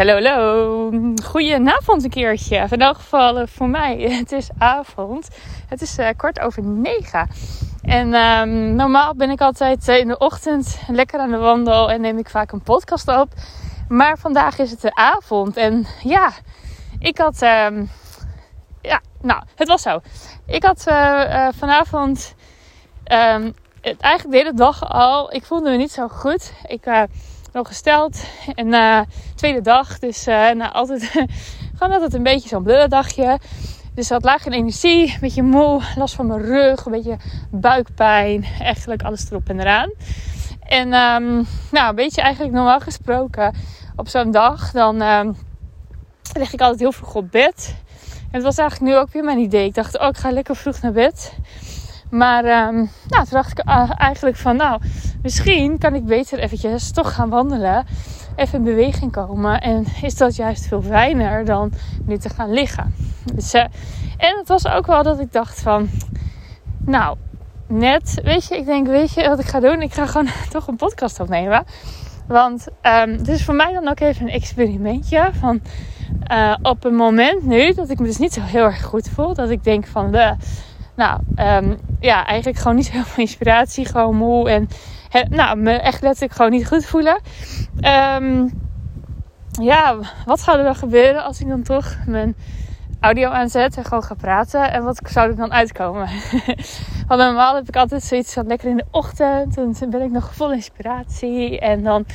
Hallo, hallo. Goedenavond een keertje. In elk geval eh, voor mij. Het is avond. Het is uh, kwart over negen. En um, normaal ben ik altijd uh, in de ochtend lekker aan de wandel en neem ik vaak een podcast op. Maar vandaag is het de avond. En ja, ik had. Um, ja, nou, het was zo. Ik had vanavond. Um, het, eigenlijk de hele dag al. Ik voelde me niet zo goed. Ik nog gesteld. En uh, tweede dag. Dus uh, nou, altijd, gewoon altijd een beetje zo'n blöde dagje. Dus dat laag in energie. Een beetje moe. Last van mijn rug. Een beetje buikpijn. Eigenlijk alles erop en eraan. En um, nou, een beetje eigenlijk normaal gesproken. Op zo'n dag. Dan um, lig ik altijd heel vroeg op bed. En het was eigenlijk nu ook weer mijn idee. Ik dacht, oh, ik ga lekker vroeg naar bed. Maar um, nou, toen dacht ik uh, eigenlijk van, nou, misschien kan ik beter eventjes toch gaan wandelen. Even in beweging komen. En is dat juist veel fijner dan nu te gaan liggen. Dus, uh, en het was ook wel dat ik dacht van, nou, net, weet je, ik denk, weet je wat ik ga doen? Ik ga gewoon toch een podcast opnemen. Want um, het is voor mij dan ook even een experimentje van uh, op een moment nu dat ik me dus niet zo heel erg goed voel. Dat ik denk van, de, nou, um, ja, eigenlijk gewoon niet heel veel inspiratie, gewoon moe en nou, me echt letterlijk gewoon niet goed voelen. Um, ja, wat zou er dan gebeuren als ik dan toch mijn audio aanzet en gewoon ga praten? En wat zou er dan uitkomen? Want normaal heb ik altijd zoiets van lekker in de ochtend. En dan ben ik nog vol inspiratie. En dan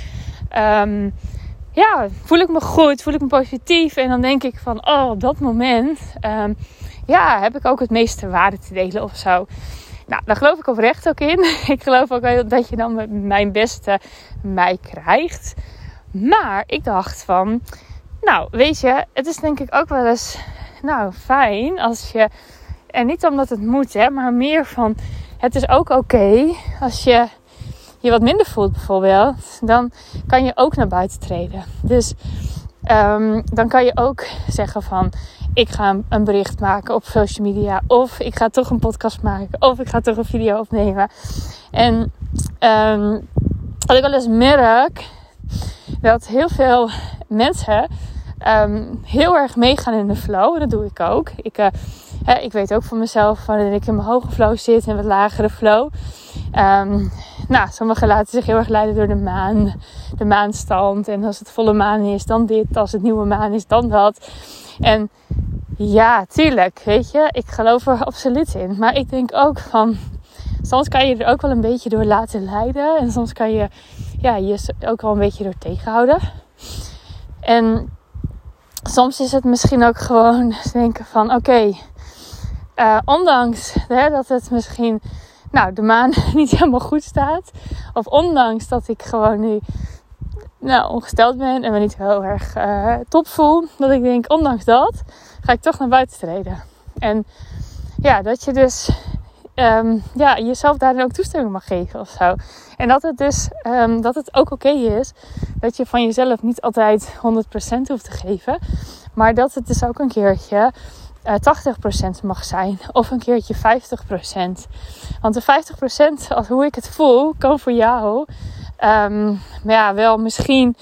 um, ja, voel ik me goed, voel ik me positief. En dan denk ik van, oh, op dat moment um, ja, heb ik ook het meeste waarde te delen of zo. Nou, daar geloof ik oprecht ook in. Ik geloof ook dat je dan mijn beste mij krijgt. Maar ik dacht van, nou, weet je, het is denk ik ook wel eens, nou, fijn als je, en niet omdat het moet, hè, maar meer van, het is ook oké als je je wat minder voelt bijvoorbeeld, dan kan je ook naar buiten treden. Dus um, dan kan je ook zeggen van, ik ga een bericht maken op social media. Of ik ga toch een podcast maken. Of ik ga toch een video opnemen. En um, wat ik wel eens merk, dat heel veel mensen um, heel erg meegaan in de flow. Dat doe ik ook. Ik, uh, hè, ik weet ook van mezelf wanneer ik in mijn hoge flow zit en wat lagere flow. Um, nou, sommigen laten zich heel erg leiden door de maan, de maanstand. En als het volle maan is, dan dit. Als het nieuwe maan is, dan dat. En ja, tuurlijk, weet je, ik geloof er absoluut in. Maar ik denk ook van, soms kan je er ook wel een beetje door laten leiden. En soms kan je ja, je ook wel een beetje door tegenhouden. En soms is het misschien ook gewoon denken van, oké, uh, ondanks hè, dat het misschien, nou, de maan niet helemaal goed staat. Of ondanks dat ik gewoon nu nou, ongesteld ben en me niet heel erg uh, top voel. Dat ik denk, ondanks dat, ga ik toch naar buiten treden. En ja, dat je dus um, ja, jezelf daarin ook toestemming mag geven of zo. En dat het dus um, dat het ook oké is dat je van jezelf niet altijd 100% hoeft te geven. Maar dat het dus ook een keertje uh, eh, 80% mag zijn. Of een keertje 50%. Want de 50% als hoe ik het voel, kan voor jou um, ja, wel misschien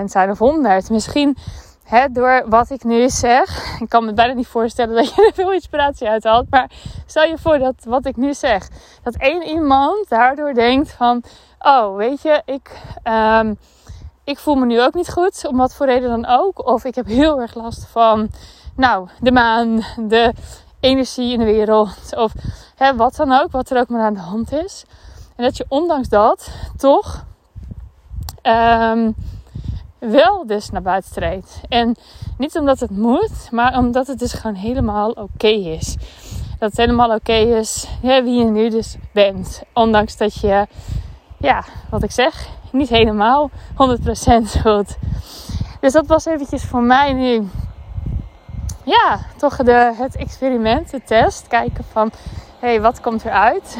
80% zijn of 100. Misschien He, door wat ik nu zeg. Ik kan me bijna niet voorstellen dat je er veel inspiratie uit haalt. Maar stel je voor dat wat ik nu zeg. Dat één iemand daardoor denkt van... Oh, weet je, ik, um, ik voel me nu ook niet goed. Om wat voor reden dan ook. Of ik heb heel erg last van... Nou, de maan, de energie in de wereld. Of he, wat dan ook. Wat er ook maar aan de hand is. En dat je ondanks dat toch... Um, wel dus naar buiten treedt. En niet omdat het moet, maar omdat het dus gewoon helemaal oké is. Dat het helemaal oké is wie je nu dus bent. Ondanks dat je, ja, wat ik zeg, niet helemaal 100% voelt. Dus dat was eventjes voor mij nu, ja, toch de, het experiment, de test. Kijken van, hé, hey, wat komt eruit?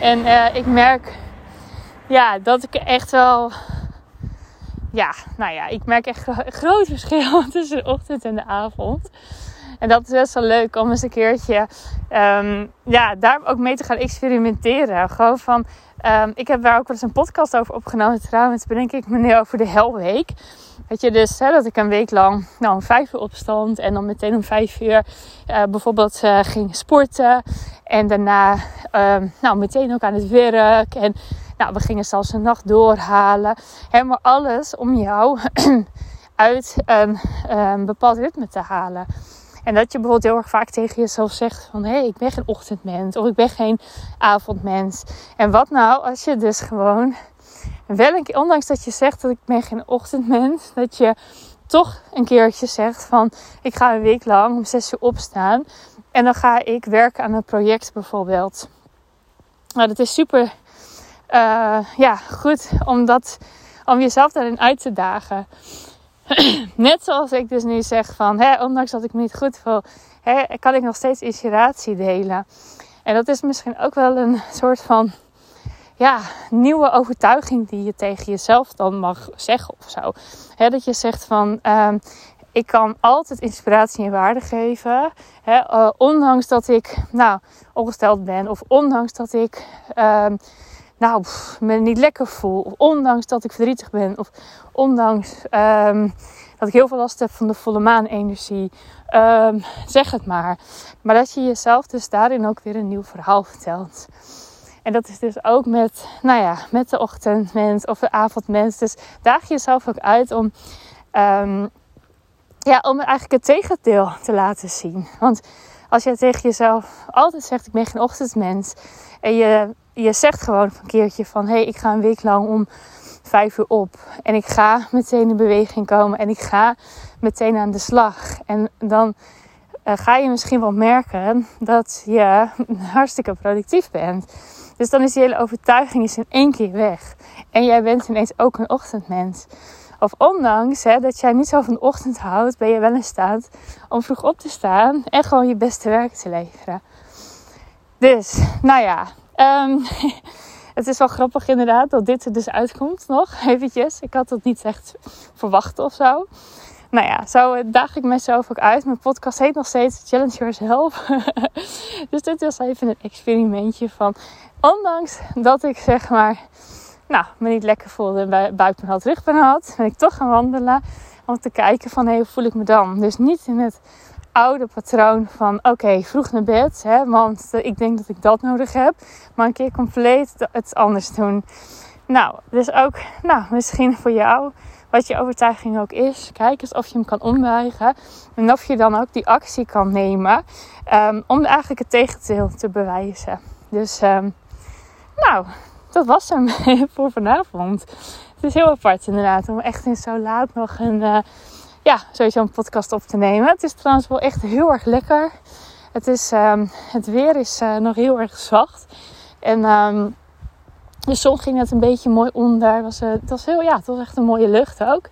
En uh, ik merk, ja, dat ik echt wel ja, nou ja, ik merk echt een groot verschil tussen de ochtend en de avond. En dat is best wel leuk om eens een keertje ehm, ja, daar ook mee te gaan experimenteren. Gewoon van, um, ik heb daar ook wel eens een podcast over opgenomen. Trouwens, bedenk ik me nu over de helweek. Weet je, dus hè, dat ik een week lang nou, om vijf uur opstond en dan meteen om vijf uur uh, bijvoorbeeld uh, ging sporten. En daarna uh, nou, meteen ook aan het werk. En nou, we gingen zelfs een nacht doorhalen. Helemaal alles om jou uit een bepaald ritme te halen. En dat je bijvoorbeeld heel erg vaak tegen jezelf zegt van... hé, hey, ik ben geen ochtendmens of ik ben geen avondmens. En wat nou als je dus gewoon wel een keer, ondanks dat je zegt dat ik ben geen ochtendmens, dat je toch een keertje zegt van ik ga een week lang om zes uur opstaan en dan ga ik werken aan een project bijvoorbeeld. Nou, dat is super uh, ja, goed om, dat, om jezelf daarin uit te dagen. Net zoals ik dus nu zeg van, hè, ondanks dat ik me niet goed voel, hè, kan ik nog steeds inspiratie delen. En dat is misschien ook wel een soort van ja, nieuwe overtuiging die je tegen jezelf dan mag zeggen of zo. dat je zegt van, um, ik kan altijd inspiratie en waarde geven. uh, ondanks dat ik nou, ongesteld ben. Of ondanks dat ik um, nou, me niet lekker voel. Ondanks dat ik verdrietig ben. Of ondanks um, dat ik heel veel last heb van de volle maan energie. zeg het maar. Maar dat je jezelf dus daarin ook weer een nieuw verhaal vertelt. En dat is dus ook met, nou ja, met de ochtendmens of de avondmens. Dus daag jezelf ook uit om, um, ja, om eigenlijk het tegendeel te laten zien. Want als je tegen jezelf altijd zegt: Ik ben geen ochtendmens. En je, je zegt gewoon een keertje van: Hé, hey, ik ga een week lang om vijf uur op. En ik ga meteen in beweging komen. En ik ga meteen aan de slag. En dan uh, ga je misschien wel merken dat je hartstikke productief bent. Dus dan is die hele overtuiging is in één keer weg. En jij bent ineens ook een ochtendmens. Of ondanks hè, dat jij niet zo van de ochtend houdt, ben je wel in staat om vroeg op te staan en gewoon je beste werk te leveren. Dus, nou ja, um, het is wel grappig inderdaad dat dit er dus uitkomt nog eventjes. Ik had het niet echt verwacht of zo nou ja, zo daag ik mezelf ook uit. Mijn podcast heet nog steeds Challenge Yourself. dus dit was even een experimentje van... Ondanks dat ik zeg maar... Nou, me niet lekker voelde en buikpijn had, rugpijn had... Ben ik toch gaan wandelen om te kijken van... Hé, hoe voel ik me dan? Dus niet in het oude patroon van... Oké, vroeg naar bed, hè, want ik denk dat ik dat nodig heb. Maar een keer compleet het anders doen. Nou, dus ook... Nou, misschien voor jou wat je overtuiging ook is. Kijk eens of je hem kan ombuigen. En of je dan ook die actie kan nemen. Um, om eigenlijk het tegendeel te bewijzen. Dus um, nou, dat was hem voor vanavond. Het is heel apart inderdaad. Om echt in zo laat nog een, uh, ja, sowieso een podcast op te nemen. Het is trouwens wel echt heel erg lekker. Het, is, um, het weer is uh, nog heel erg zacht. En um, de zon ging net een beetje mooi onder. Was, uh, het was, heel, ja, het was echt een mooie lucht ook.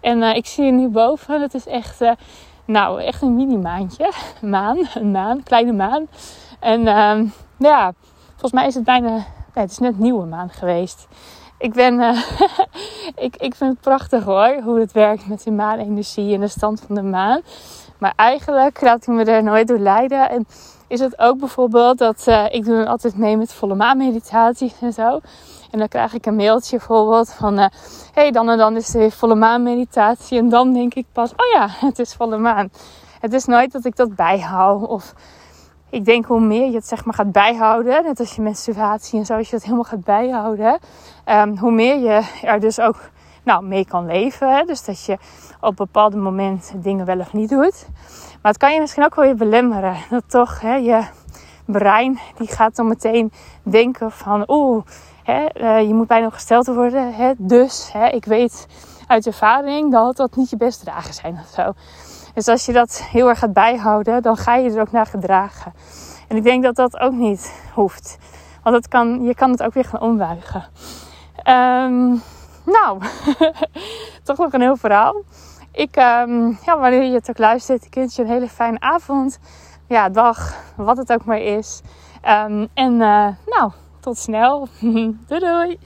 En uh, ik zie je nu boven. Het is echt, nou, echt een mini-maantje. Maan, een maan, kleine maan. En ehm, ja, volgens mij is het bijna, nee, het is net nieuwe maan geweest. Ik ben, ik, ik vind het prachtig hoor, hoe het werkt met die maanenergie en de stand van de maan. Maar eigenlijk laat ik me er nooit door leiden. En is het ook bijvoorbeeld dat uh, ik doe altijd mee met volle maan meditaties en zo. En dan krijg ik een mailtje bijvoorbeeld van, hé, uh, hey, dan en dan is er weer volle maan meditatie. En dan denk ik pas, oh ja, het is volle maan. Het is nooit dat ik dat bijhoud. Of ik denk hoe meer je het zeg maar gaat bijhouden, net als je menstruatie en zo, als je het helemaal gaat bijhouden, um, hoe meer je er dus ook nou, mee kan leven. Hè? Dus dat je op bepaalde momenten dingen wel of niet doet. Maar het kan je misschien ook wel weer belemmeren. Dat toch hè, je brein die gaat dan meteen denken van oeh, uh, je moet bijna gesteld worden. Hè? Dus hè, ik weet uit ervaring dat dat niet je beste dagen zijn of zo. Dus als je dat heel erg gaat bijhouden, dan ga je er ook naar gedragen. En ik denk dat dat ook niet hoeft. Want kan, je kan het ook weer gaan ombuigen. Um, nou, toch nog een heel verhaal. Ik, um, ja, wanneer je het ook luistert, ik wens je een hele fijne avond. Ja, dag, wat het ook maar is. Um, en uh, nou, tot snel. doei doei.